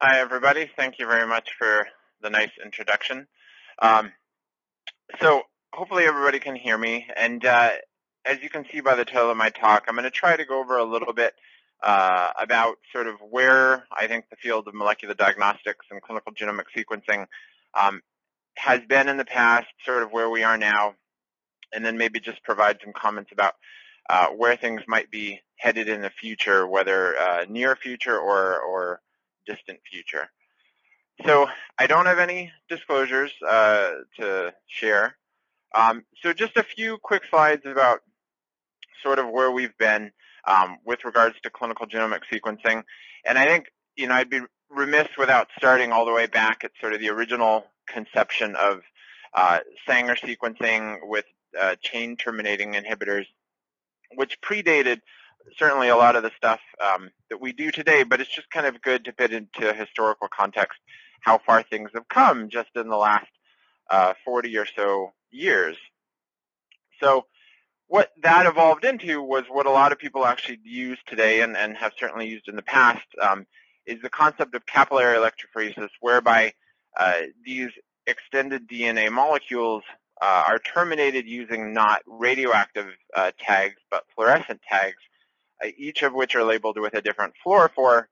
Hi, everybody. Thank you very much for the nice introduction. Um, so hopefully everybody can hear me. And uh, as you can see by the title of my talk, I'm going to try to go over a little bit uh, about sort of where I think the field of molecular diagnostics and clinical genomic sequencing um, has been in the past, sort of where we are now, and then maybe just provide some comments about uh, where things might be headed in the future, whether uh, near future or, or distant future. So I don't have any disclosures uh, to share. Um, so just a few quick slides about sort of where we've been um, with regards to clinical genomic sequencing. And I think, you know, I'd be remiss without starting all the way back at sort of the original conception of uh, Sanger sequencing with uh, chain terminating inhibitors, which predated certainly a lot of the stuff um, that we do today, but it's just kind of good to put into historical context how far things have come just in the last uh, 40 or so years. So what that evolved into was what a lot of people actually use today and, and have certainly used in the past um, is the concept of capillary electrophoresis, whereby uh, these extended DNA molecules uh, are terminated using not radioactive uh, tags, but fluorescent tags, each of which are labeled with a different fluorophore.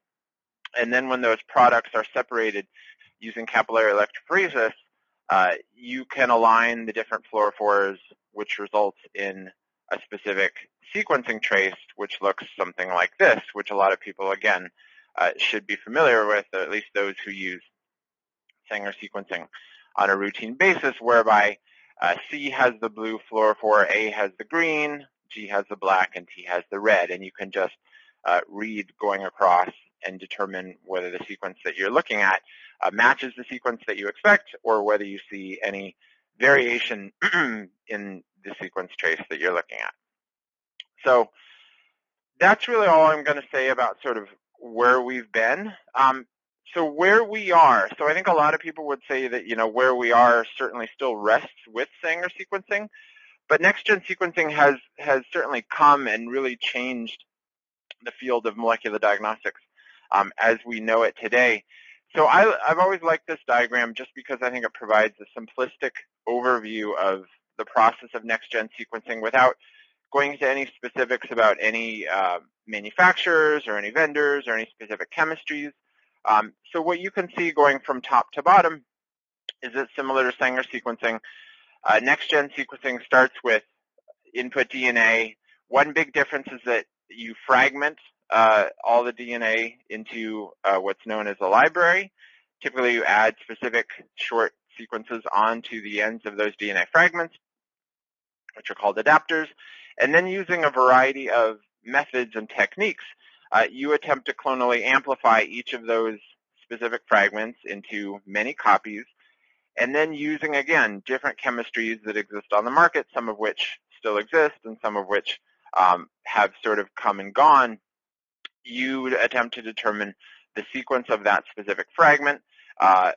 And then when those products are separated using capillary electrophoresis, uh, you can align the different fluorophores, which results in a specific sequencing trace, which looks something like this, which a lot of people, again, uh, should be familiar with, or at least those who use Sanger sequencing on a routine basis, whereby uh, C has the blue fluorophore, A has the green, G has the black, and T has the red. And you can just uh, read going across and determine whether the sequence that you're looking at uh, matches the sequence that you expect or whether you see any variation in the sequence trace that you're looking at. So that's really all I'm going to say about sort of where we've been. Um, so where we are, so I think a lot of people would say that, you know, where we are certainly still rests with Sanger sequencing, but next-gen sequencing has, has certainly come and really changed the field of molecular diagnostics um, as we know it today. So I, have always liked this diagram just because I think it provides a simplistic overview of the process of next-gen sequencing without going into any specifics about any uh, manufacturers or any vendors or any specific chemistries. Um, so what you can see going from top to bottom is it similar to Sanger sequencing. Uh, next-gen sequencing starts with input DNA. One big difference is that you fragment uh, all the DNA into uh, what's known as a library. Typically, you add specific short sequences onto the ends of those DNA fragments, which are called adapters. And then using a variety of methods and techniques, uh, you attempt to clonally amplify each of those specific fragments into many copies, and then using, again, different chemistries that exist on the market, some of which still exist and some of which um, have sort of come and gone, you would attempt to determine the sequence of that specific fragment uh,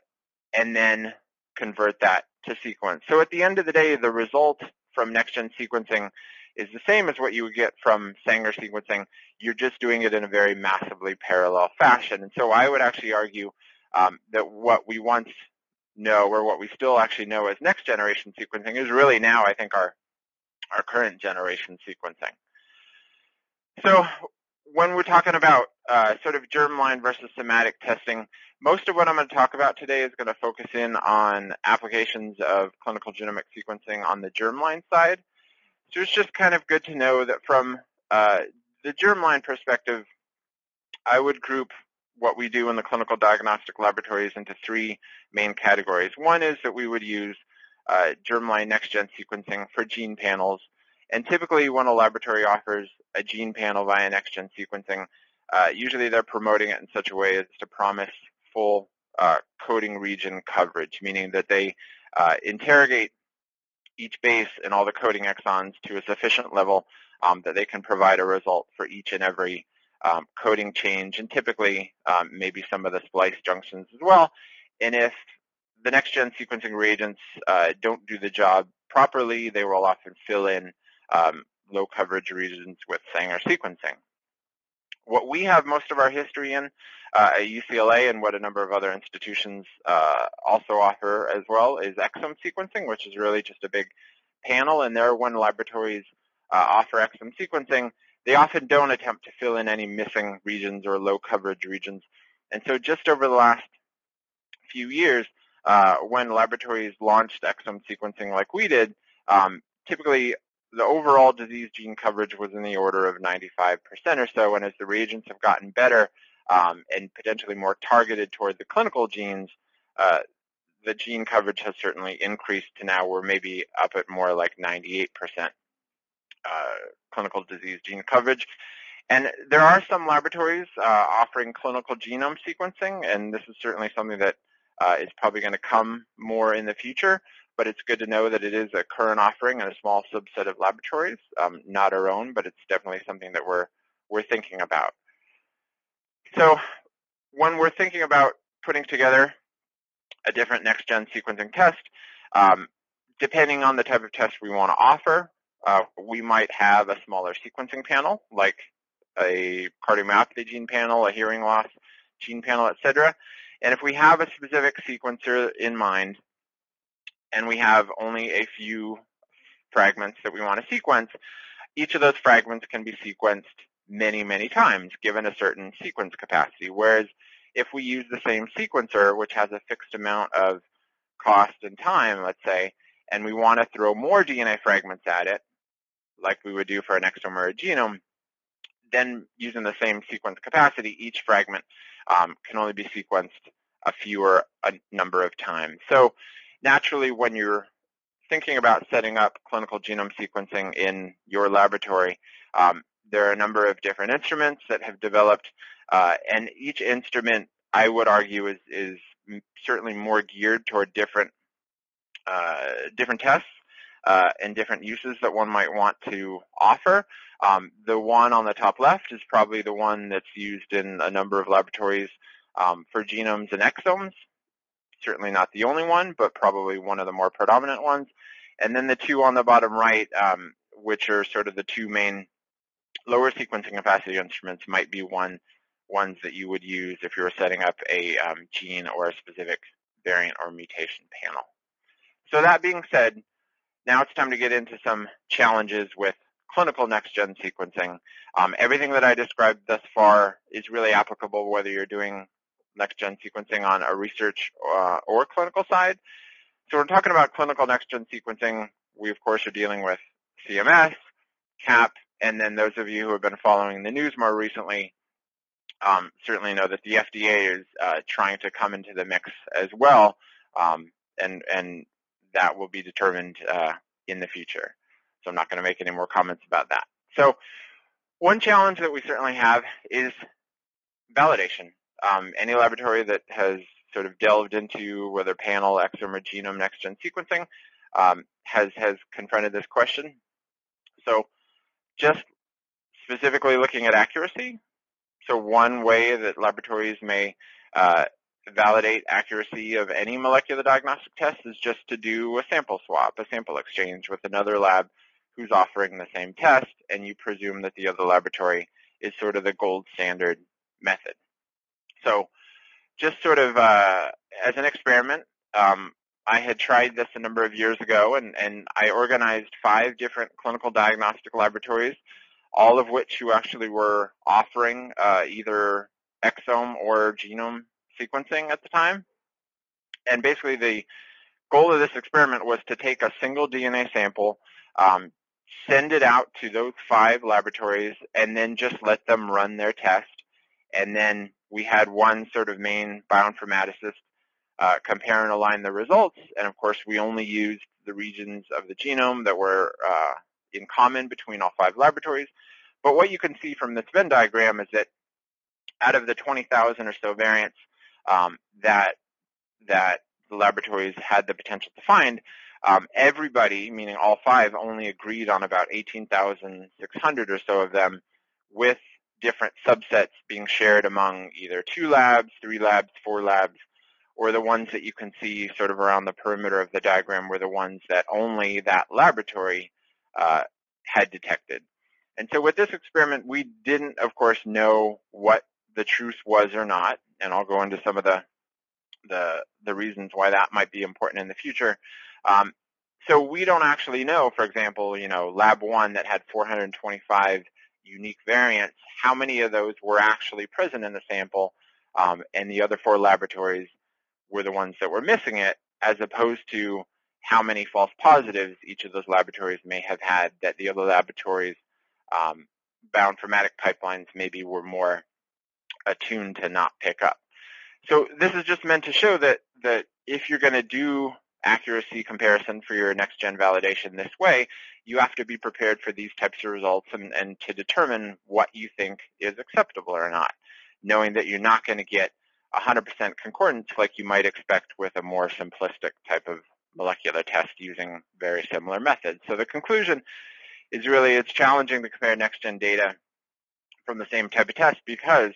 and then convert that to sequence. So at the end of the day, the result from next-gen sequencing is the same as what you would get from Sanger sequencing. You're just doing it in a very massively parallel fashion. And so I would actually argue um, that what we once know or what we still actually know as next generation sequencing is really now I think our our current generation sequencing. So when we're talking about uh, sort of germline versus somatic testing, most of what I'm going to talk about today is going to focus in on applications of clinical genomic sequencing on the germline side. So it's just kind of good to know that from uh, the germline perspective, I would group what we do in the clinical diagnostic laboratories into three main categories. One is that we would use uh, germline next-gen sequencing for gene panels. And typically when a laboratory offers a gene panel via next-gen sequencing, uh, usually they're promoting it in such a way as to promise full uh, coding region coverage, meaning that they uh, interrogate each base and all the coding exons to a sufficient level um, that they can provide a result for each and every um, coding change, and typically um, maybe some of the splice junctions as well. And if the next-gen sequencing reagents uh, don't do the job properly, they will often fill in um, low coverage regions with Sanger sequencing. What we have most of our history in uh, at UCLA and what a number of other institutions uh, also offer as well is exome sequencing, which is really just a big panel. And there, when laboratories uh, offer exome sequencing, they often don't attempt to fill in any missing regions or low coverage regions. And so just over the last few years, uh, when laboratories launched exome sequencing like we did, um, typically the overall disease gene coverage was in the order of 95% or so, and as the reagents have gotten better um, and potentially more targeted toward the clinical genes, uh, the gene coverage has certainly increased to now we're maybe up at more like 98% uh, clinical disease gene coverage. And there are some laboratories uh, offering clinical genome sequencing, and this is certainly something that uh, is probably going to come more in the future but it's good to know that it is a current offering in a small subset of laboratories, um, not our own, but it's definitely something that we're we're thinking about. So when we're thinking about putting together a different next-gen sequencing test, um, depending on the type of test we want to offer, uh, we might have a smaller sequencing panel, like a cardiomyopathy gene panel, a hearing loss gene panel, et cetera. And if we have a specific sequencer in mind, and we have only a few fragments that we want to sequence, each of those fragments can be sequenced many, many times given a certain sequence capacity. Whereas if we use the same sequencer, which has a fixed amount of cost and time, let's say, and we want to throw more DNA fragments at it, like we would do for an exome or a genome, then using the same sequence capacity, each fragment um, can only be sequenced a fewer a number of times. So naturally, when you're thinking about setting up clinical genome sequencing in your laboratory, um, there are a number of different instruments that have developed, uh, and each instrument, I would argue, is, is certainly more geared toward different uh, different tests uh, and different uses that one might want to offer. Um, the one on the top left is probably the one that's used in a number of laboratories um, for genomes and exomes certainly not the only one, but probably one of the more predominant ones. And then the two on the bottom right, um, which are sort of the two main lower sequencing capacity instruments, might be one ones that you would use if you were setting up a um, gene or a specific variant or mutation panel. So that being said, now it's time to get into some challenges with clinical next-gen sequencing. Um, everything that I described thus far is really applicable whether you're doing next-gen sequencing on a research uh, or clinical side. So we're talking about clinical next-gen sequencing. We, of course, are dealing with CMS, CAP, and then those of you who have been following the news more recently um, certainly know that the FDA is uh, trying to come into the mix as well, um, and, and that will be determined uh, in the future. So I'm not going to make any more comments about that. So one challenge that we certainly have is validation um, any laboratory that has sort of delved into whether panel, exome, or genome next-gen sequencing um, has, has confronted this question. So just specifically looking at accuracy, so one way that laboratories may uh, validate accuracy of any molecular diagnostic test is just to do a sample swap, a sample exchange with another lab who's offering the same test, and you presume that the other laboratory is sort of the gold standard method. So just sort of uh, as an experiment, um, I had tried this a number of years ago, and, and I organized five different clinical diagnostic laboratories, all of which who actually were offering uh, either exome or genome sequencing at the time. And basically the goal of this experiment was to take a single DNA sample, um, send it out to those five laboratories, and then just let them run their test, and then we had one sort of main bioinformaticist uh, compare and align the results, and of course we only used the regions of the genome that were uh, in common between all five laboratories. But what you can see from this Venn diagram is that out of the 20,000 or so variants um, that that the laboratories had the potential to find, um, everybody, meaning all five, only agreed on about 18,600 or so of them with different subsets being shared among either two labs, three labs, four labs, or the ones that you can see sort of around the perimeter of the diagram were the ones that only that laboratory uh, had detected. And so with this experiment, we didn't, of course, know what the truth was or not, and I'll go into some of the the, the reasons why that might be important in the future. Um, so we don't actually know, for example, you know, lab one that had 425 unique variants, how many of those were actually present in the sample, um, and the other four laboratories were the ones that were missing it, as opposed to how many false positives each of those laboratories may have had that the other laboratories um, bioinformatic pipelines maybe were more attuned to not pick up. So this is just meant to show that, that if you're going to do accuracy comparison for your next-gen validation this way, you have to be prepared for these types of results and, and to determine what you think is acceptable or not, knowing that you're not going to get 100% concordance like you might expect with a more simplistic type of molecular test using very similar methods. So the conclusion is really it's challenging to compare next-gen data from the same type of test because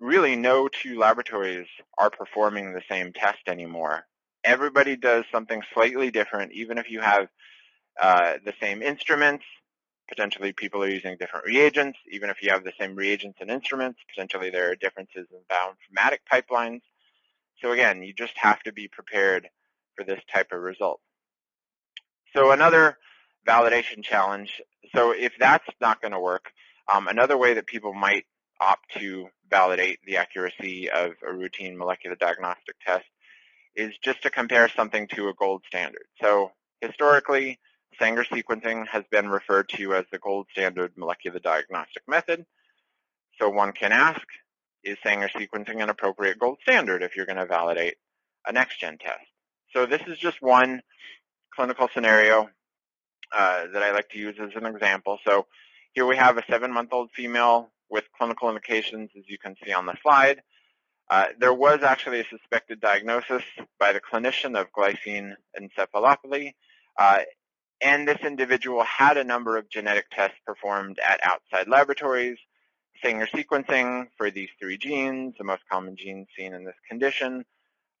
really no two laboratories are performing the same test anymore. Everybody does something slightly different, even if you have uh, the same instruments, potentially people are using different reagents. Even if you have the same reagents and instruments, potentially there are differences in bioinformatic pipelines. So again, you just have to be prepared for this type of result. So another validation challenge. So if that's not going to work, um, another way that people might opt to validate the accuracy of a routine molecular diagnostic test is just to compare something to a gold standard. So historically, Sanger sequencing has been referred to as the gold standard molecular diagnostic method. So one can ask, is Sanger sequencing an appropriate gold standard if you're going to validate a next-gen test? So this is just one clinical scenario uh, that I like to use as an example. So here we have a seven-month-old female with clinical indications, as you can see on the slide. Uh, there was actually a suspected diagnosis by the clinician of glycine encephalopathy, uh, and this individual had a number of genetic tests performed at outside laboratories, Sanger sequencing for these three genes, the most common genes seen in this condition,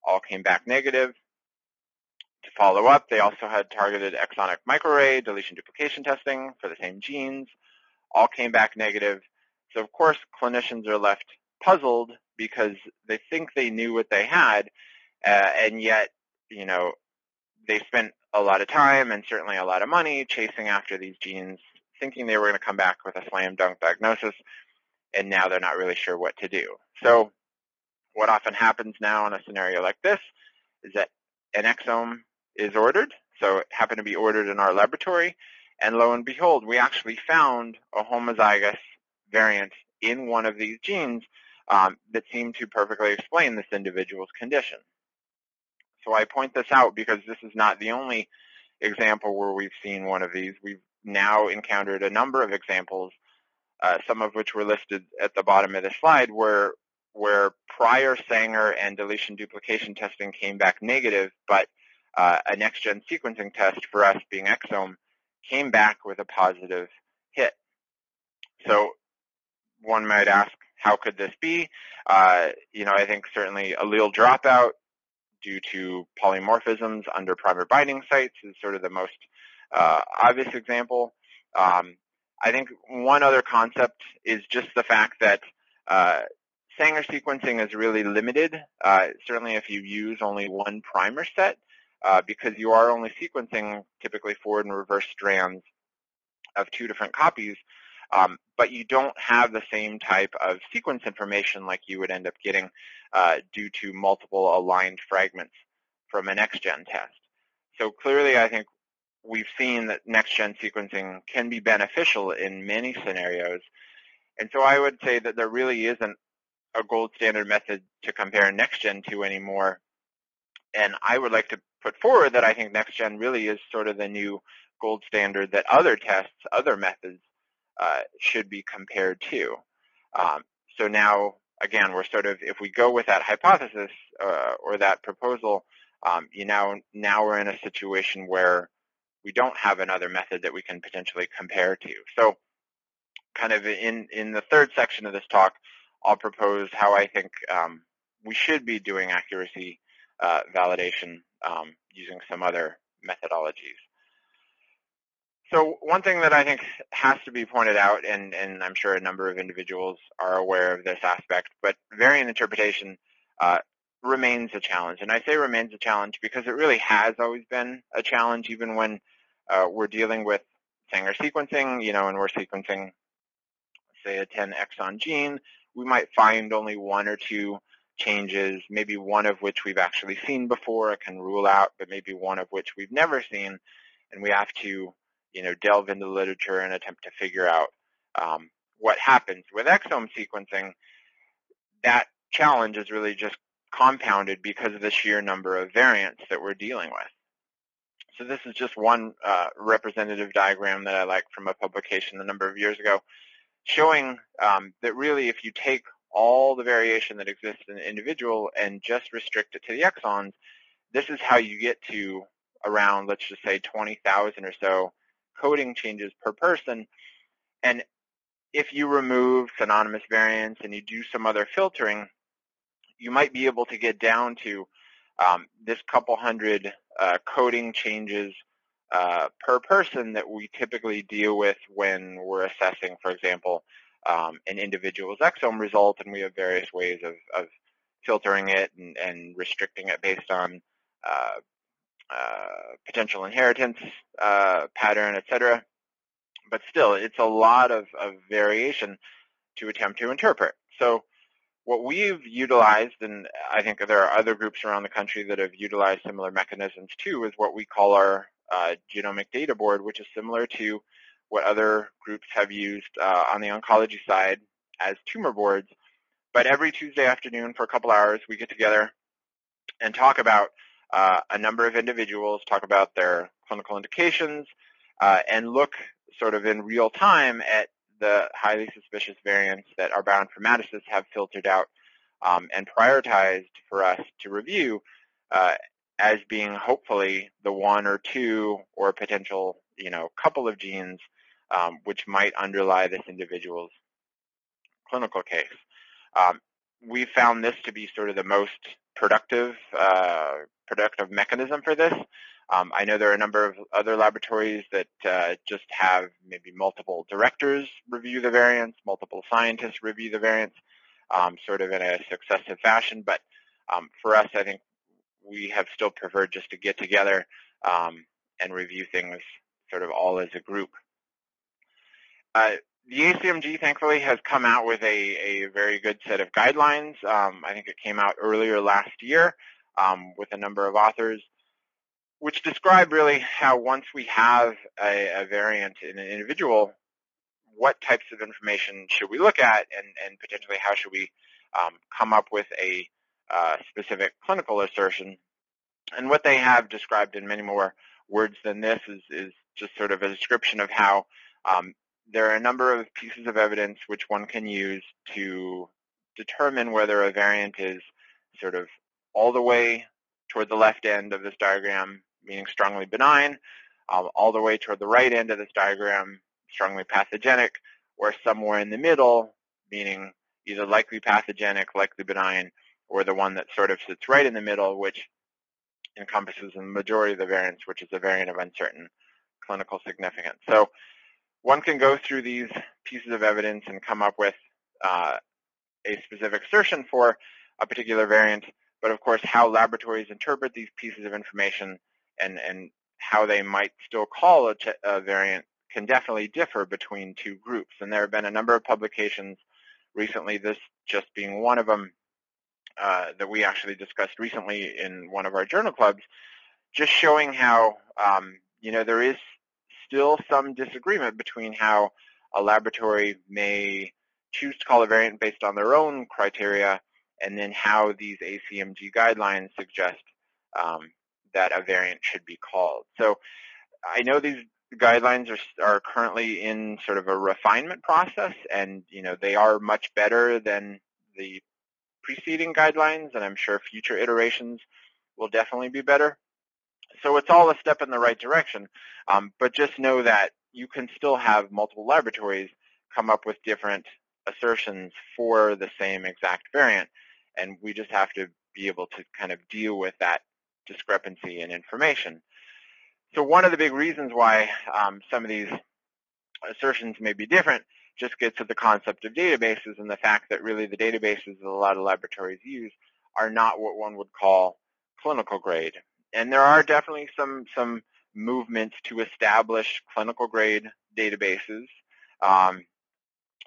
all came back negative. To follow up, they also had targeted exonic microarray deletion duplication testing for the same genes, all came back negative. So of course, clinicians are left puzzled because they think they knew what they had, uh, and yet, you know, they spent a lot of time and certainly a lot of money chasing after these genes, thinking they were going to come back with a slam dunk diagnosis, and now they're not really sure what to do. So what often happens now in a scenario like this is that an exome is ordered, so it happened to be ordered in our laboratory, and lo and behold, we actually found a homozygous variant in one of these genes um, that seemed to perfectly explain this individual's condition. So I point this out because this is not the only example where we've seen one of these. We've now encountered a number of examples, uh, some of which were listed at the bottom of the slide, where where prior Sanger and deletion duplication testing came back negative, but uh, a next-gen sequencing test for us being exome came back with a positive hit. So one might ask, how could this be? Uh, you know, I think certainly allele dropout due to polymorphisms under primer binding sites is sort of the most uh, obvious example. Um, I think one other concept is just the fact that uh, Sanger sequencing is really limited, uh, certainly if you use only one primer set, uh, because you are only sequencing typically forward and reverse strands of two different copies. Um, but you don't have the same type of sequence information like you would end up getting uh, due to multiple aligned fragments from a next-gen test. So clearly, I think we've seen that next-gen sequencing can be beneficial in many scenarios. And so I would say that there really isn't a gold standard method to compare next-gen to anymore. And I would like to put forward that I think next-gen really is sort of the new gold standard that other tests, other methods uh, should be compared to. Um, so now, again, we're sort of, if we go with that hypothesis uh, or that proposal, um, you know, now we're in a situation where we don't have another method that we can potentially compare to. So kind of in, in the third section of this talk, I'll propose how I think um, we should be doing accuracy uh, validation um, using some other methodologies. So one thing that I think has to be pointed out, and, and I'm sure a number of individuals are aware of this aspect, but variant interpretation uh, remains a challenge. And I say remains a challenge because it really has always been a challenge, even when uh, we're dealing with Sanger sequencing, you know, and we're sequencing, say, a 10 exon gene, we might find only one or two changes, maybe one of which we've actually seen before, it can rule out, but maybe one of which we've never seen, and we have to you know, delve into the literature and attempt to figure out um, what happens. With exome sequencing, that challenge is really just compounded because of the sheer number of variants that we're dealing with. So this is just one uh, representative diagram that I like from a publication a number of years ago, showing um, that really if you take all the variation that exists in an individual and just restrict it to the exons, this is how you get to around, let's just say, 20,000 or so coding changes per person. And if you remove synonymous variants and you do some other filtering, you might be able to get down to um, this couple hundred uh, coding changes uh, per person that we typically deal with when we're assessing, for example, um, an individual's exome result, and we have various ways of, of filtering it and, and, restricting it based on uh, uh, potential inheritance uh, pattern, etc. But still, it's a lot of, of variation to attempt to interpret. So what we've utilized, and I think there are other groups around the country that have utilized similar mechanisms too, is what we call our uh, genomic data board, which is similar to what other groups have used uh, on the oncology side as tumor boards. But every Tuesday afternoon for a couple hours, we get together and talk about uh, a number of individuals, talk about their clinical indications, uh, and look sort of in real time at the highly suspicious variants that our bioinformaticists have filtered out um, and prioritized for us to review uh, as being hopefully the one or two or potential, you know, couple of genes um, which might underlie this individual's clinical case. Um, we found this to be sort of the most productive uh, productive mechanism for this. Um, I know there are a number of other laboratories that uh, just have maybe multiple directors review the variants, multiple scientists review the variants, um, sort of in a successive fashion. But um, for us, I think we have still preferred just to get together um, and review things sort of all as a group. Uh, the ACMG, thankfully, has come out with a, a very good set of guidelines. Um, I think it came out earlier last year um, with a number of authors, which describe really how once we have a, a, variant in an individual, what types of information should we look at and, and potentially how should we um, come up with a uh, specific clinical assertion. And what they have described in many more words than this is, is just sort of a description of how um, there are a number of pieces of evidence which one can use to determine whether a variant is sort of all the way toward the left end of this diagram, meaning strongly benign, um, all the way toward the right end of this diagram, strongly pathogenic, or somewhere in the middle, meaning either likely pathogenic, likely benign, or the one that sort of sits right in the middle, which encompasses the majority of the variants, which is a variant of uncertain clinical significance. So one can go through these pieces of evidence and come up with uh, a specific assertion for a particular variant but of course how laboratories interpret these pieces of information and, and how they might still call a, variant can definitely differ between two groups. And there have been a number of publications recently, this just being one of them, uh, that we actually discussed recently in one of our journal clubs, just showing how, um, you know, there is still some disagreement between how a laboratory may choose to call a variant based on their own criteria and then how these ACMG guidelines suggest um, that a variant should be called. So I know these guidelines are, are currently in sort of a refinement process, and you know they are much better than the preceding guidelines, and I'm sure future iterations will definitely be better. So it's all a step in the right direction, um, but just know that you can still have multiple laboratories come up with different assertions for the same exact variant and we just have to be able to kind of deal with that discrepancy in information. so one of the big reasons why um, some of these assertions may be different just gets at the concept of databases and the fact that really the databases that a lot of laboratories use are not what one would call clinical grade. And there are definitely some some movements to establish clinical grade databases. Um,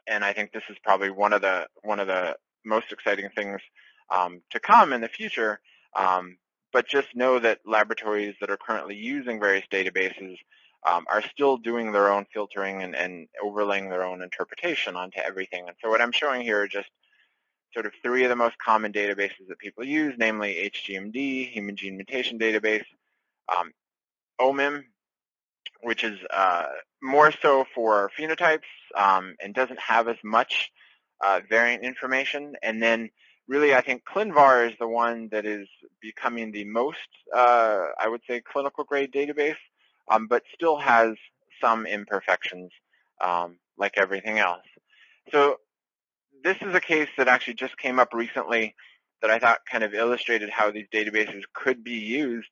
and I think this is probably one of the one of the most exciting things um, to come in the future. Um, but just know that laboratories that are currently using various databases um, are still doing their own filtering and, and, overlaying their own interpretation onto everything. And so what I'm showing here are just sort of three of the most common databases that people use, namely HGMD, Human Gene Mutation Database, um, OMIM, which is uh, more so for phenotypes um, and doesn't have as much uh, variant information, and then really I think ClinVar is the one that is becoming the most, uh, I would say, clinical grade database, um, but still has some imperfections um, like everything else. So this is a case that actually just came up recently that I thought kind of illustrated how these databases could be used.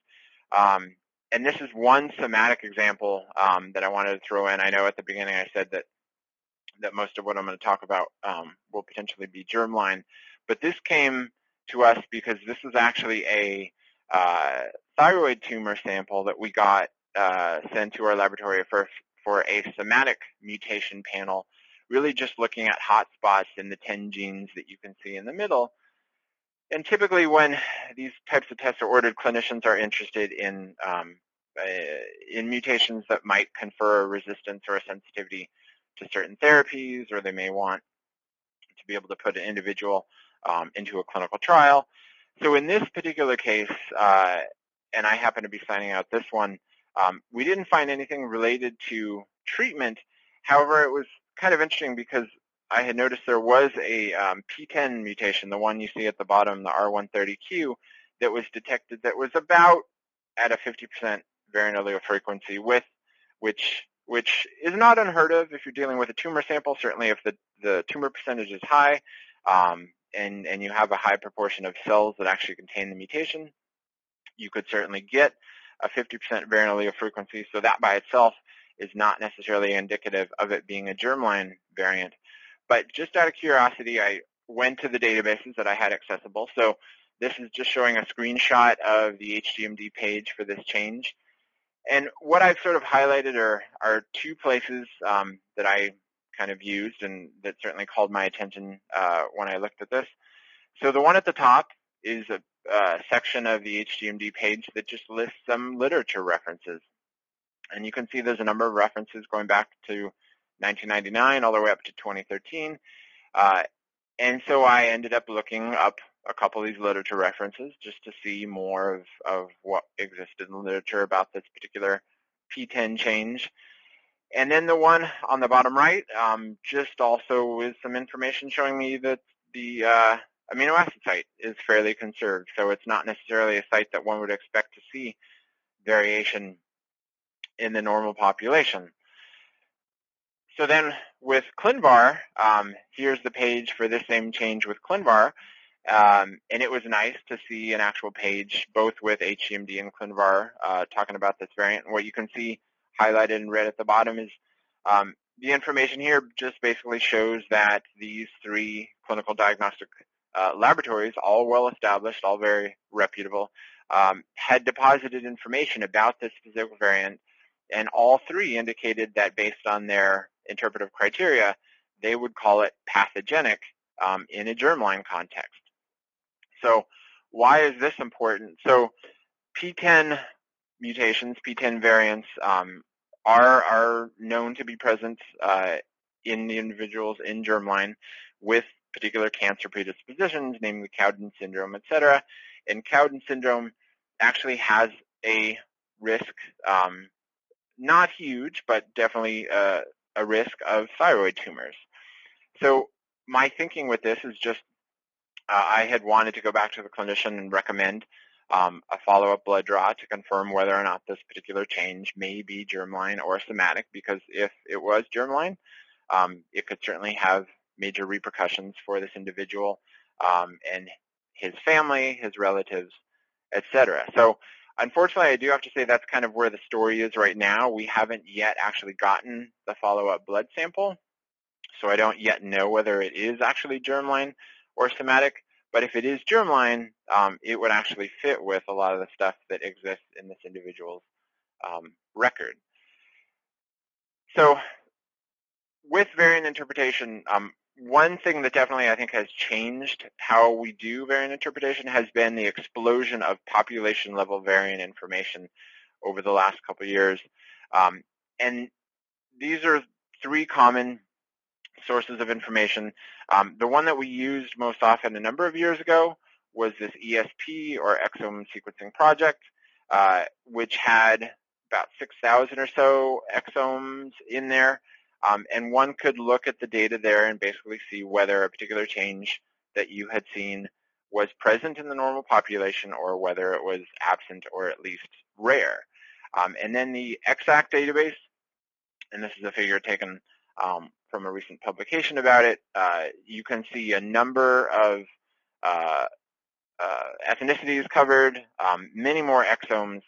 Um, and this is one somatic example um, that I wanted to throw in. I know at the beginning I said that that most of what I'm going to talk about um, will potentially be germline, but this came to us because this was actually a uh, thyroid tumor sample that we got uh, sent to our laboratory for, for a somatic mutation panel, really just looking at hotspots in the 10 genes that you can see in the middle. And typically when these types of tests are ordered, clinicians are interested in, um, uh, in mutations that might confer a resistance or a sensitivity to certain therapies, or they may want to be able to put an individual um, into a clinical trial. So in this particular case, uh, and I happen to be signing out this one, um, we didn't find anything related to treatment. However, it was kind of interesting because I had noticed there was a um, PTEN mutation, the one you see at the bottom, the R130Q, that was detected that was about at a 50% variant allele frequency with, which which is not unheard of if you're dealing with a tumor sample. Certainly if the, the tumor percentage is high um, and, and you have a high proportion of cells that actually contain the mutation, you could certainly get a 50% variant allele frequency. So that by itself is not necessarily indicative of it being a germline variant. But just out of curiosity, I went to the databases that I had accessible. So this is just showing a screenshot of the HGMD page for this change. And what I've sort of highlighted are, are two places um, that I kind of used and that certainly called my attention uh, when I looked at this. So the one at the top is a, section of the HGMD page that just lists some literature references. And you can see there's a number of references going back to 1999 all the way up to 2013. Uh, and so I ended up looking up a couple of these literature references just to see more of, of what existed in the literature about this particular PTEN change. And then the one on the bottom right, um, just also with some information showing me that the uh, amino acid site is fairly conserved. So it's not necessarily a site that one would expect to see variation in the normal population. So then with ClinVar, um, here's the page for this same change with ClinVar. Um, and it was nice to see an actual page, both with HGMD and ClinVar, uh, talking about this variant. And what you can see highlighted in red at the bottom is um, the information here just basically shows that these three clinical diagnostic uh, laboratories, all well established, all very reputable, um, had deposited information about this specific variant, and all three indicated that based on their interpretive criteria, they would call it pathogenic um, in a germline context. So why is this important? So PTEN mutations, PTEN variants, um, are, are known to be present uh, in the individuals in germline with particular cancer predispositions, namely Cowden syndrome, et cetera. And Cowden syndrome actually has a risk, um, not huge, but definitely uh, a risk of thyroid tumors. So my thinking with this is just uh, I had wanted to go back to the clinician and recommend um, a follow-up blood draw to confirm whether or not this particular change may be germline or somatic, because if it was germline, um, it could certainly have major repercussions for this individual um, and his family, his relatives, etc. So Unfortunately, I do have to say that's kind of where the story is right now. We haven't yet actually gotten the follow-up blood sample, so I don't yet know whether it is actually germline or somatic. But if it is germline, um, it would actually fit with a lot of the stuff that exists in this individual's um, record. So with variant interpretation, um, one thing that definitely I think has changed how we do variant interpretation has been the explosion of population level variant information over the last couple years. Um, and these are three common sources of information. Um, the one that we used most often a number of years ago was this ESP or exome sequencing project, uh, which had about 6,000 or so exomes in there. Um, and one could look at the data there and basically see whether a particular change that you had seen was present in the normal population or whether it was absent or at least rare. Um, and then the EXAC database, and this is a figure taken um, from a recent publication about it, uh, you can see a number of uh, uh, ethnicities covered, um, many more exomes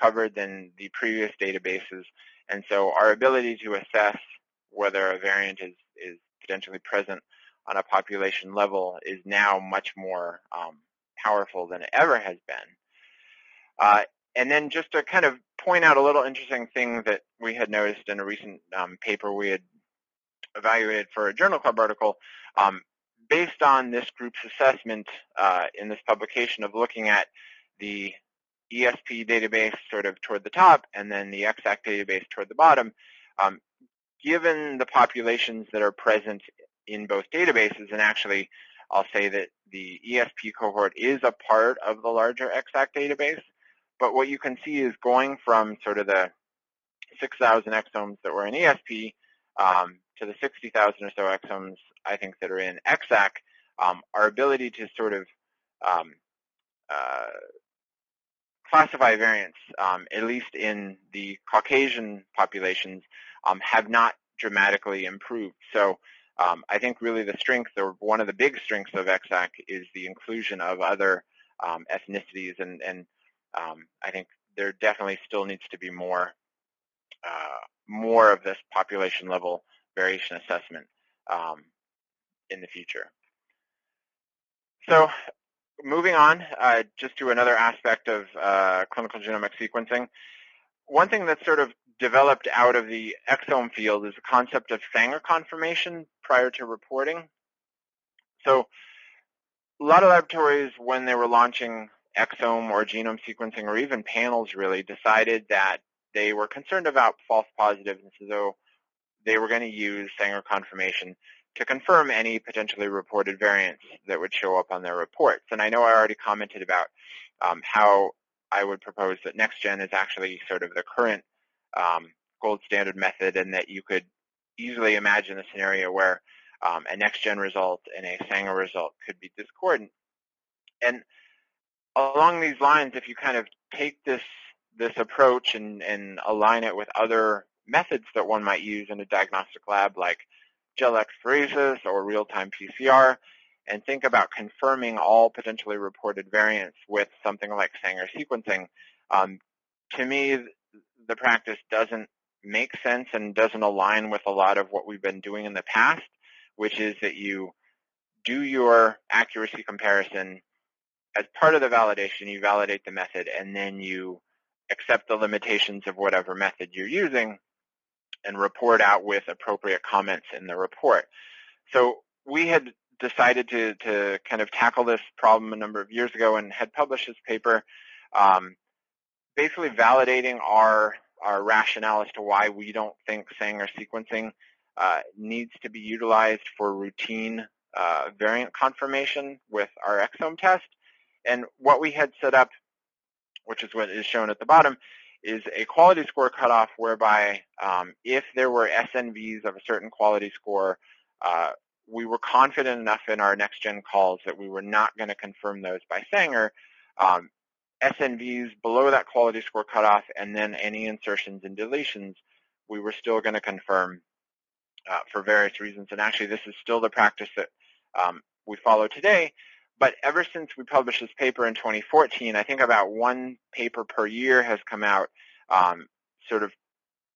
covered than the previous databases. And so our ability to assess whether a variant is, is potentially present on a population level is now much more um, powerful than it ever has been. Uh, and then just to kind of point out a little interesting thing that we had noticed in a recent um, paper we had evaluated for a journal club article, um, based on this group's assessment uh, in this publication of looking at the ESP database sort of toward the top and then the EXAC database toward the bottom, um, given the populations that are present in both databases, and actually I'll say that the ESP cohort is a part of the larger EXAC database, but what you can see is going from sort of the 6,000 exomes that were in ESP um, to the 60,000 or so exomes I think that are in EXAC, um, our ability to sort of um, uh, classify variants, um, at least in the Caucasian populations, um, have not dramatically improved. So um, I think really the strength, or one of the big strengths of EXAC is the inclusion of other um, ethnicities, and, and I think there definitely still needs to be more uh, more of this population level variation assessment um, in the future. So moving on, uh, just to another aspect of uh, clinical genomic sequencing, one thing that's sort of developed out of the exome field is the concept of Sanger confirmation prior to reporting. So a lot of laboratories, when they were launching exome or genome sequencing or even panels really, decided that they were concerned about false positives, and so they were going to use Sanger confirmation to confirm any potentially reported variants that would show up on their reports. And I know I already commented about um, how I would propose that NextGen is actually sort of the current um, gold standard method and that you could easily imagine a scenario where um, a NextGen result and a Sanger result could be discordant. And along these lines, if you kind of take this this approach and, and align it with other methods that one might use in a diagnostic lab like gel electrophoresis or real-time PCR, and think about confirming all potentially reported variants with something like Sanger sequencing, um, to me, the practice doesn't make sense and doesn't align with a lot of what we've been doing in the past, which is that you do your accuracy comparison. As part of the validation, you validate the method, and then you accept the limitations of whatever method you're using and report out with appropriate comments in the report. So we had decided to, to kind of tackle this problem a number of years ago and had published this paper um, basically validating our, our rationale as to why we don't think Sanger sequencing uh, needs to be utilized for routine uh, variant confirmation with our exome test. And what we had set up, which is what is shown at the bottom, is a quality score cutoff whereby um, if there were SNVs of a certain quality score, uh, we were confident enough in our next-gen calls that we were not going to confirm those by Sanger. Um, SNVs below that quality score cutoff and then any insertions and deletions, we were still going to confirm uh, for various reasons. And actually, this is still the practice that um, we follow today. But ever since we published this paper in 2014, I think about one paper per year has come out um, sort of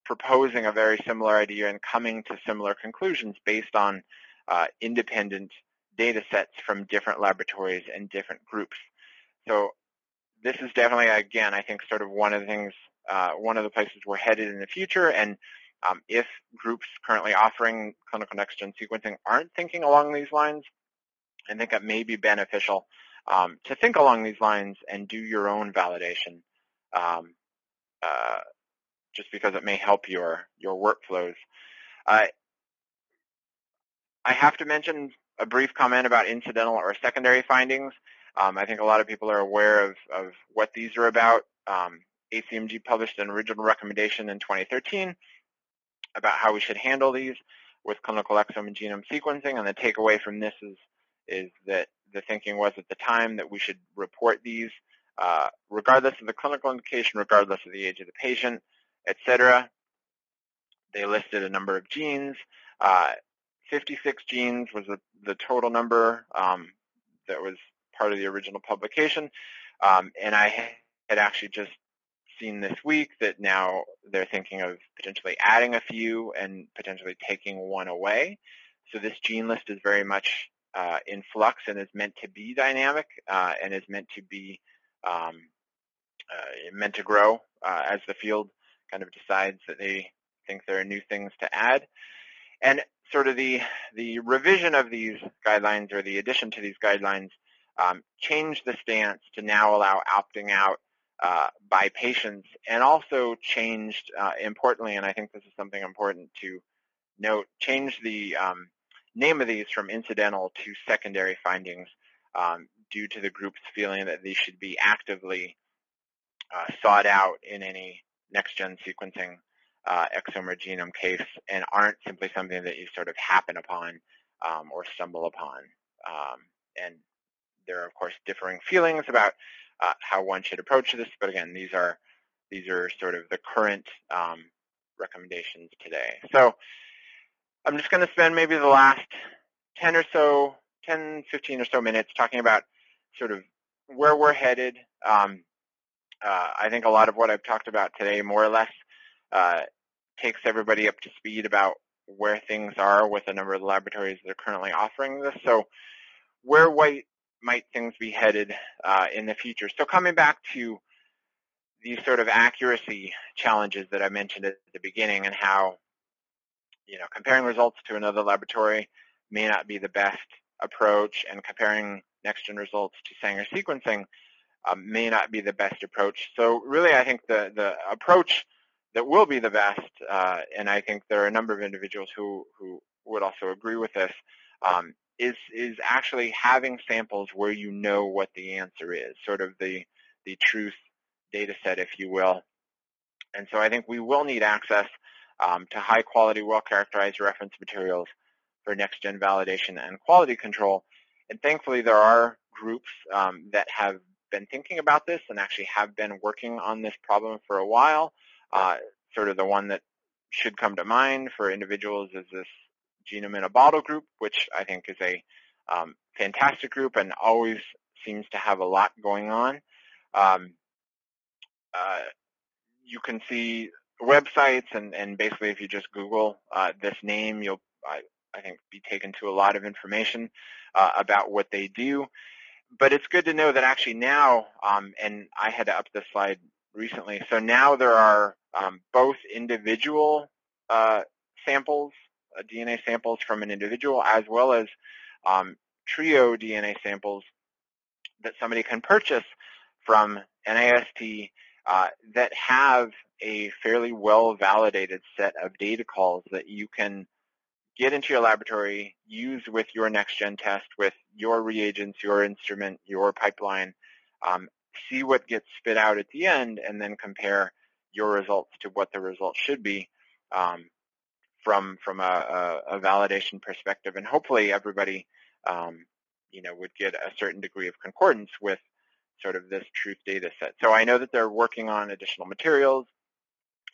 proposing a very similar idea and coming to similar conclusions based on uh, independent data sets from different laboratories and different groups. So this is definitely, again, I think sort of one of the things, uh, one of the places we're headed in the future. And um, if groups currently offering clinical next-gen sequencing aren't thinking along these lines, I think it may be beneficial um, to think along these lines and do your own validation um, uh, just because it may help your, your workflows. Uh, I have to mention a brief comment about incidental or secondary findings. Um, I think a lot of people are aware of, of what these are about. Um, ACMG published an original recommendation in 2013 about how we should handle these with clinical exome and genome sequencing, and the takeaway from this is, is that the thinking was at the time that we should report these uh, regardless of the clinical indication, regardless of the age of the patient, etc. They listed a number of genes. Uh, 56 genes was the, the total number um, that was part of the original publication. Um, and I had actually just seen this week that now they're thinking of potentially adding a few and potentially taking one away. So this gene list is very much uh, in flux and is meant to be dynamic uh, and is meant to be um, uh, meant to grow uh, as the field kind of decides that they think there are new things to add. And sort of the, the revision of these guidelines or the addition to these guidelines um, changed the stance to now allow opting out uh, by patients and also changed, uh, importantly, and I think this is something important to note, changed the um, name of these from incidental to secondary findings um, due to the group's feeling that these should be actively uh, sought out in any next-gen sequencing uh, exome or genome case and aren't simply something that you sort of happen upon um, or stumble upon. Um, and there are, of course, differing feelings about uh, how one should approach this, but again, these are these are sort of the current um, recommendations today. So I'm just going to spend maybe the last 10 or so, 10, 15 or so minutes talking about sort of where we're headed. Um, uh, I think a lot of what I've talked about today more or less uh, takes everybody up to speed about where things are with a number of the laboratories that are currently offering this. So where might, might things be headed uh, in the future? So coming back to these sort of accuracy challenges that I mentioned at the beginning and how, you know, comparing results to another laboratory may not be the best approach and comparing next-gen results to Sanger sequencing um, may not be the best approach. So really I think the, the approach that will be the best, uh, and I think there are a number of individuals who, who would also agree with this, um, is, is actually having samples where you know what the answer is, sort of the, the truth data set, if you will. And so I think we will need access um, to high quality, well-characterized reference materials for next-gen validation and quality control. And thankfully there are groups um, that have been thinking about this and actually have been working on this problem for a while. Uh, sort of the one that should come to mind for individuals is this Genome in a Bottle group, which I think is a um, fantastic group and always seems to have a lot going on. Um, uh, you can see websites and, and basically if you just Google uh, this name, you'll, I, I, think, be taken to a lot of information uh, about what they do. But it's good to know that actually now, um, and I had to up this slide recently. So now there are um, both individual uh, samples, uh, DNA samples from an individual, as well as um, trio DNA samples that somebody can purchase from NIST uh, that have a fairly well-validated set of data calls that you can get into your laboratory, use with your next-gen test, with your reagents, your instrument, your pipeline, um, see what gets spit out at the end, and then compare your results to what the results should be um, from from a, a, validation perspective. And hopefully everybody, um, you know, would get a certain degree of concordance with sort of this truth data set. So I know that they're working on additional materials,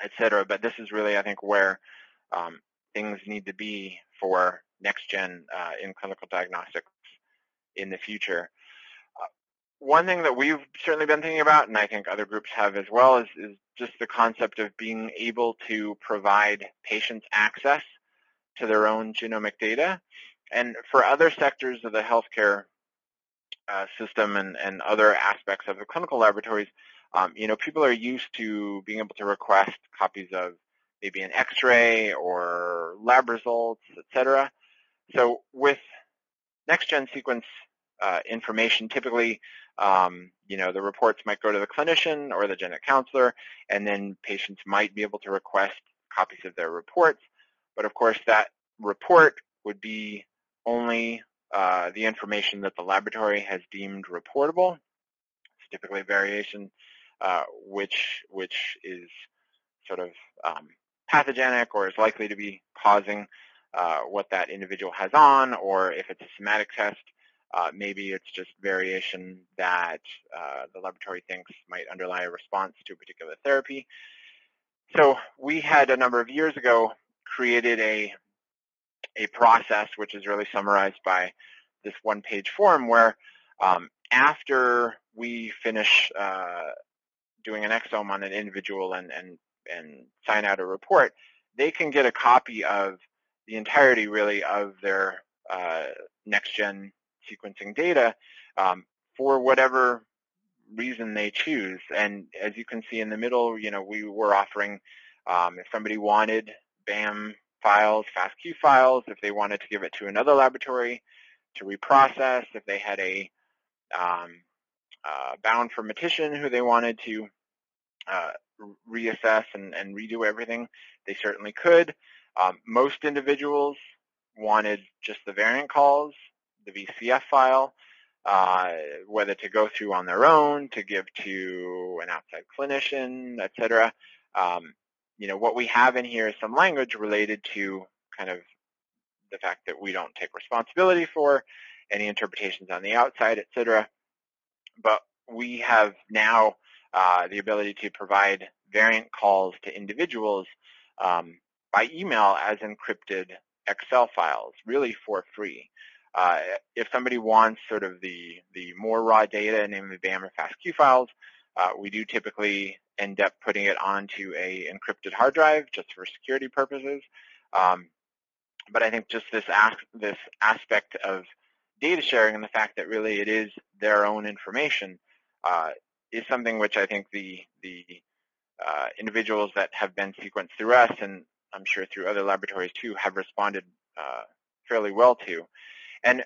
et cetera, but this is really, I think, where um, things need to be for next gen uh, in clinical diagnostics in the future. one thing that we've certainly been thinking about, and I think other groups have as well, is, is just the concept of being able to provide patients access to their own genomic data. And for other sectors of the healthcare uh, system and, and other aspects of the clinical laboratories, um, you know, people are used to being able to request copies of maybe an X-ray or lab results, et cetera. So with next-gen sequence uh, information, typically, um, you know, the reports might go to the clinician or the genetic counselor, and then patients might be able to request copies of their reports. But of course, that report would be only uh, the information that the laboratory has deemed reportable. It's typically variation uh, which which is sort of um, pathogenic or is likely to be causing uh, what that individual has on, or if it's a somatic test, uh, maybe it's just variation that uh, the laboratory thinks might underlie a response to a particular therapy. So we had a number of years ago created a a process which is really summarized by this one-page form where um, after we finish uh, doing an exome on an individual and, and, and sign out a report, they can get a copy of the entirety really of their uh, next-gen sequencing data um, for whatever reason they choose. And as you can see in the middle, you know, we were offering um, if somebody wanted BAM files, FASTQ files, if they wanted to give it to another laboratory to reprocess, if they had a um, uh, bioinformatician who they wanted to uh, reassess and, and, redo everything, they certainly could. Um, most individuals wanted just the variant calls, the VCF file, uh, whether to go through on their own, to give to an outside clinician, etc. Um, you know, what we have in here is some language related to kind of the fact that we don't take responsibility for any interpretations on the outside, etc. But we have now uh, the ability to provide variant calls to individuals um, by email as encrypted Excel files, really for free. Uh, if somebody wants sort of the, the more raw data, namely BAM or FASTQ files, uh, we do typically end up putting it onto a encrypted hard drive just for security purposes. Um, but I think just this, this aspect of data sharing and the fact that really it is their own information uh, is something which I think the the uh, individuals that have been sequenced through us, and I'm sure through other laboratories too, have responded uh, fairly well to. And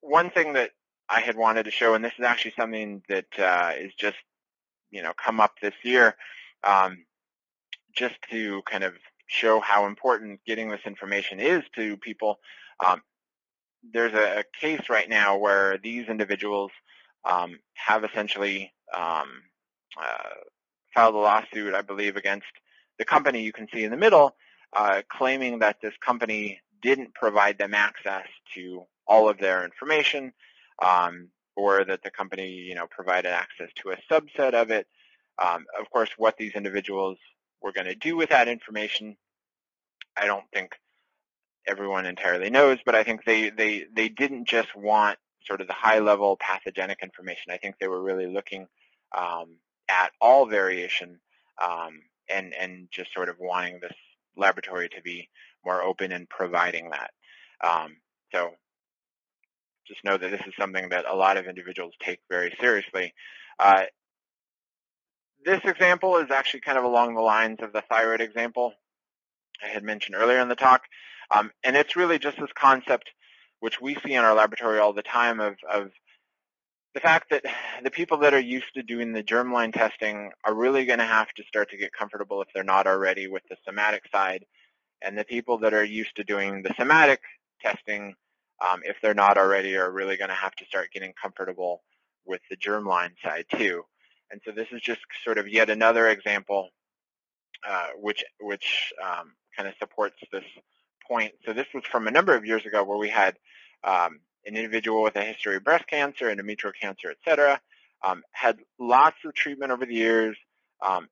one thing that I had wanted to show, and this is actually something that uh, is just you know come up this year, um, just to kind of show how important getting this information is to people. Um, there's a, a, case right now where these individuals um, have essentially um, uh, filed a lawsuit, I believe, against the company you can see in the middle, uh, claiming that this company didn't provide them access to all of their information, um, or that the company, you know, provided access to a subset of it. Um, of course, what these individuals were going to do with that information, I don't think everyone entirely knows, but I think they, they, they didn't just want sort of the high-level pathogenic information. I think they were really looking um, at all variation um, and and just sort of wanting this laboratory to be more open and providing that. Um, so just know that this is something that a lot of individuals take very seriously. Uh, this example is actually kind of along the lines of the thyroid example I had mentioned earlier in the talk. Um, and it's really just this concept which we see in our laboratory all the time of, of the fact that the people that are used to doing the germline testing are really going to have to start to get comfortable if they're not already with the somatic side. And the people that are used to doing the somatic testing, um, if they're not already, are really going to have to start getting comfortable with the germline side too. And so this is just sort of yet another example uh, which which um, kind of supports this point. So this was from a number of years ago where we had um, an individual with a history of breast cancer, endometrial cancer, et cetera, um, had lots of treatment over the years, um,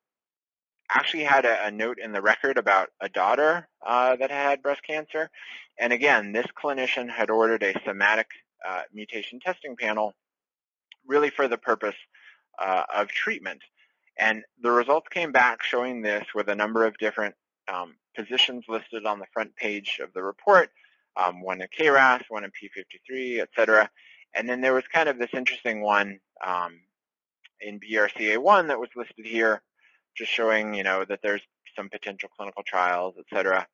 actually had a, a, note in the record about a daughter uh, that had breast cancer. And again, this clinician had ordered a somatic uh, mutation testing panel really for the purpose uh, of treatment. And the results came back showing this with a number of different um, positions listed on the front page of the report, um, one in KRAS, one in P53, et cetera. And then there was kind of this interesting one um, in BRCA1 that was listed here, just showing, you know, that there's some potential clinical trials, et cetera,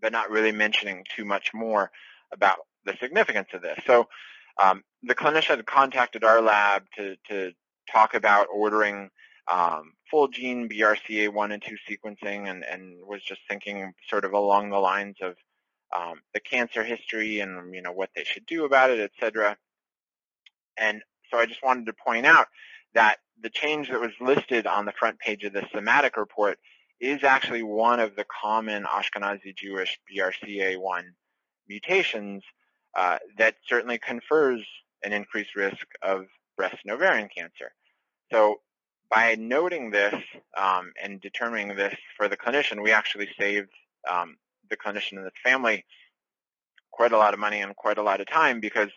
but not really mentioning too much more about the significance of this. So um, the clinician contacted our lab to, to talk about ordering um, full gene BRCA1 and 2 sequencing and, and was just thinking sort of along the lines of um, the cancer history and you know what they should do about it, et cetera. And so I just wanted to point out that the change that was listed on the front page of the somatic report is actually one of the common Ashkenazi Jewish BRCA1 mutations uh, that certainly confers an increased risk of breast and ovarian cancer. So by noting this um, and determining this for the clinician, we actually saved um, the clinician and the family quite a lot of money and quite a lot of time because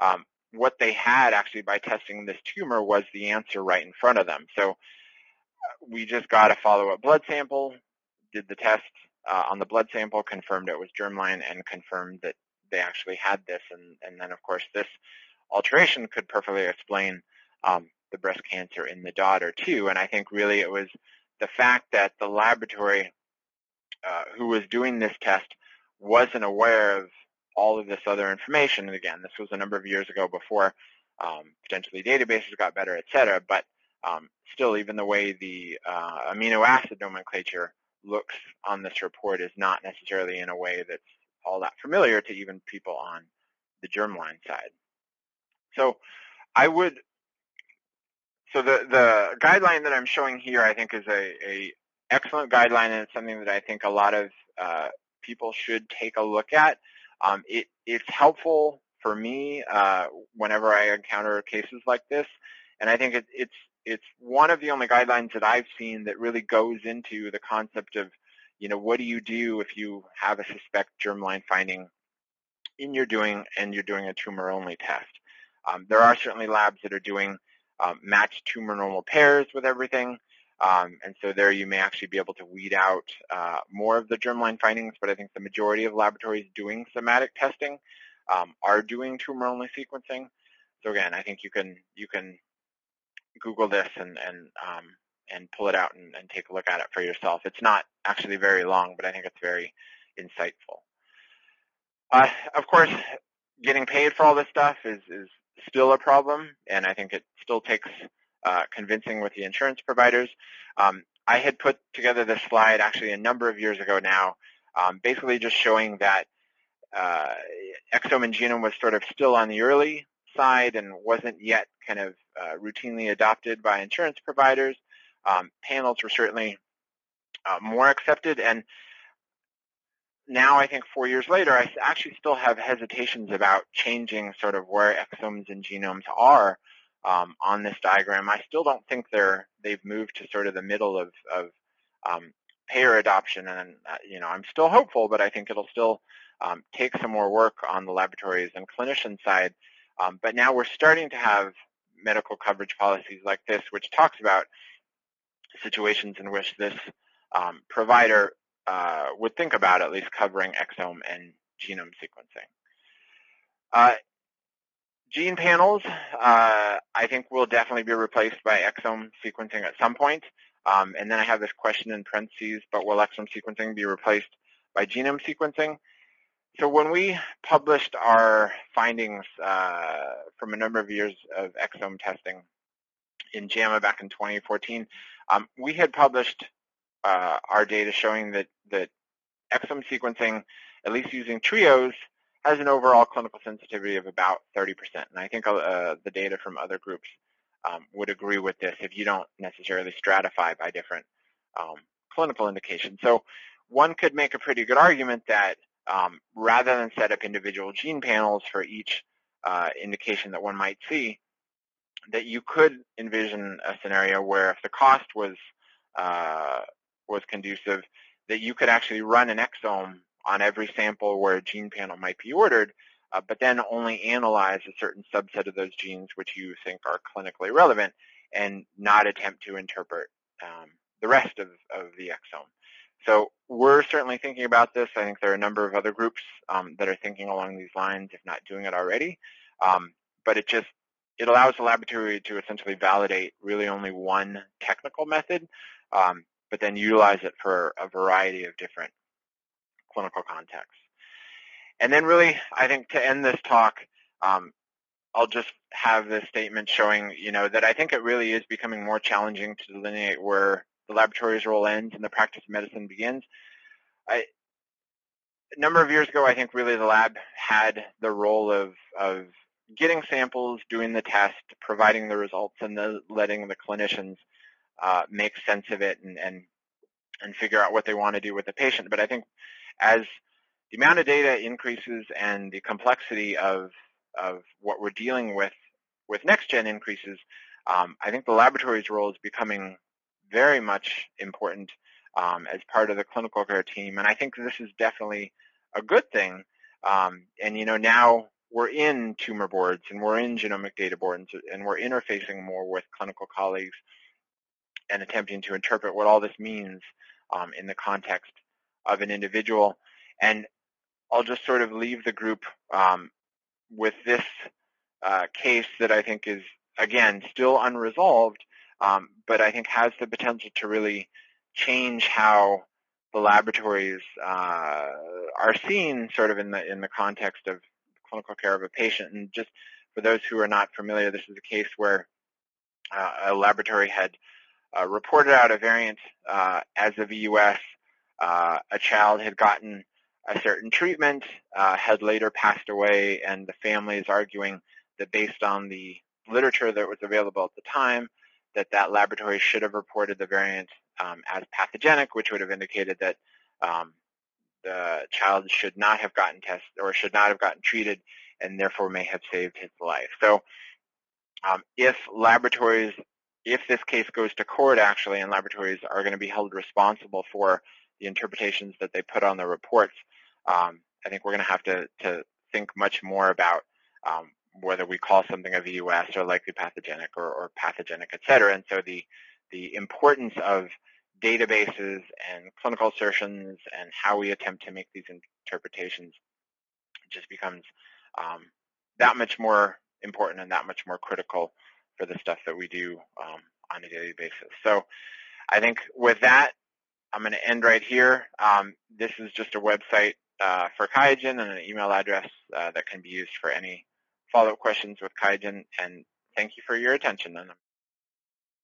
um, what they had actually by testing this tumor was the answer right in front of them. So uh, we just got a follow-up blood sample, did the test uh, on the blood sample, confirmed it was germline, and confirmed that they actually had this. And, and then, of course, this alteration could perfectly explain um, the breast cancer in the daughter, too. And I think really it was the fact that the laboratory uh, who was doing this test wasn't aware of all of this other information. And again, this was a number of years ago before um, potentially databases got better, et cetera. But um, still, even the way the uh, amino acid nomenclature looks on this report is not necessarily in a way that's all that familiar to even people on the germline side. So I would, so the, the guideline that I'm showing here I think is a, a excellent guideline and it's something that I think a lot of uh, people should take a look at. Um, it, it's helpful for me uh, whenever I encounter cases like this, and I think it, it's it's one of the only guidelines that I've seen that really goes into the concept of, you know, what do you do if you have a suspect germline finding in your doing and you're doing a tumor-only test. Um, there are certainly labs that are doing um, matched tumor normal pairs with everything. Um, and so there you may actually be able to weed out uh, more of the germline findings, but I think the majority of laboratories doing somatic testing um, are doing tumor-only sequencing. So again, I think you can you can Google this and and um, and pull it out and, and, take a look at it for yourself. It's not actually very long, but I think it's very insightful. Uh, of course, getting paid for all this stuff is is still a problem, and I think it still takes uh, convincing with the insurance providers. Um, I had put together this slide actually a number of years ago now, um, basically just showing that uh, exome and genome was sort of still on the early side and wasn't yet kind of uh, routinely adopted by insurance providers. Um, panels were certainly uh, more accepted, and now I think four years later, I actually still have hesitations about changing sort of where exomes and genomes are um, on this diagram. I still don't think they're they've moved to sort of the middle of, of um, payer adoption, and uh, you know I'm still hopeful, but I think it'll still um, take some more work on the laboratories and clinician side. Um, but now we're starting to have medical coverage policies like this, which talks about situations in which this um, provider uh, would think about at least covering exome and genome sequencing. Uh, Gene panels, uh, I think will definitely be replaced by exome sequencing at some point. Um, and then I have this question in parentheses, but will exome sequencing be replaced by genome sequencing? So when we published our findings uh, from a number of years of exome testing in JAMA back in 2014, um, we had published uh, our data showing that, that exome sequencing, at least using trios, has an overall clinical sensitivity of about 30%. And I think uh, the data from other groups um, would agree with this if you don't necessarily stratify by different um, clinical indications. So one could make a pretty good argument that um, rather than set up individual gene panels for each uh, indication that one might see, that you could envision a scenario where if the cost was uh, was conducive, that you could actually run an exome on every sample where a gene panel might be ordered, uh, but then only analyze a certain subset of those genes which you think are clinically relevant and not attempt to interpret um, the rest of, of the exome. So we're certainly thinking about this. I think there are a number of other groups um, that are thinking along these lines, if not doing it already. Um, but it just it allows the laboratory to essentially validate really only one technical method, um, but then utilize it for a variety of different clinical contexts. And then really, I think to end this talk, um, I'll just have this statement showing, you know, that I think it really is becoming more challenging to delineate where the laboratory's role ends and the practice of medicine begins. I, a number of years ago, I think really the lab had the role of, of getting samples, doing the test, providing the results, and the, letting the clinicians uh, make sense of it and, and and figure out what they want to do with the patient. But I think as the amount of data increases and the complexity of of what we're dealing with with next-gen increases, um, I think the laboratory's role is becoming very much important um, as part of the clinical care team. And I think this is definitely a good thing. Um, and you know now we're in tumor boards and we're in genomic data boards and we're interfacing more with clinical colleagues and attempting to interpret what all this means um, in the context of an individual. And I'll just sort of leave the group um, with this uh, case that I think is, again, still unresolved, um, but I think has the potential to really change how the laboratories uh, are seen sort of in the in the context of clinical care of a patient. And just for those who are not familiar, this is a case where uh, a laboratory had uh, reported out a variant uh, as a VUS. Uh, a child had gotten a certain treatment, uh, had later passed away, and the family is arguing that based on the literature that was available at the time, that that laboratory should have reported the variant um, as pathogenic, which would have indicated that um, the child should not have gotten tested or should not have gotten treated and therefore may have saved his life. So um, if laboratories, if this case goes to court actually and laboratories are going to be held responsible for the interpretations that they put on the reports, um, I think we're going to have to, to think much more about um, whether we call something a VUS or likely pathogenic or, or pathogenic, et cetera. And so the, the importance of databases and clinical assertions and how we attempt to make these interpretations just becomes um, that much more important and that much more critical for the stuff that we do um, on a daily basis. So I think with that, I'm going to end right here. Um, this is just a website uh, for QIAGEN and an email address uh, that can be used for any follow-up questions with QIAGEN. And thank you for your attention.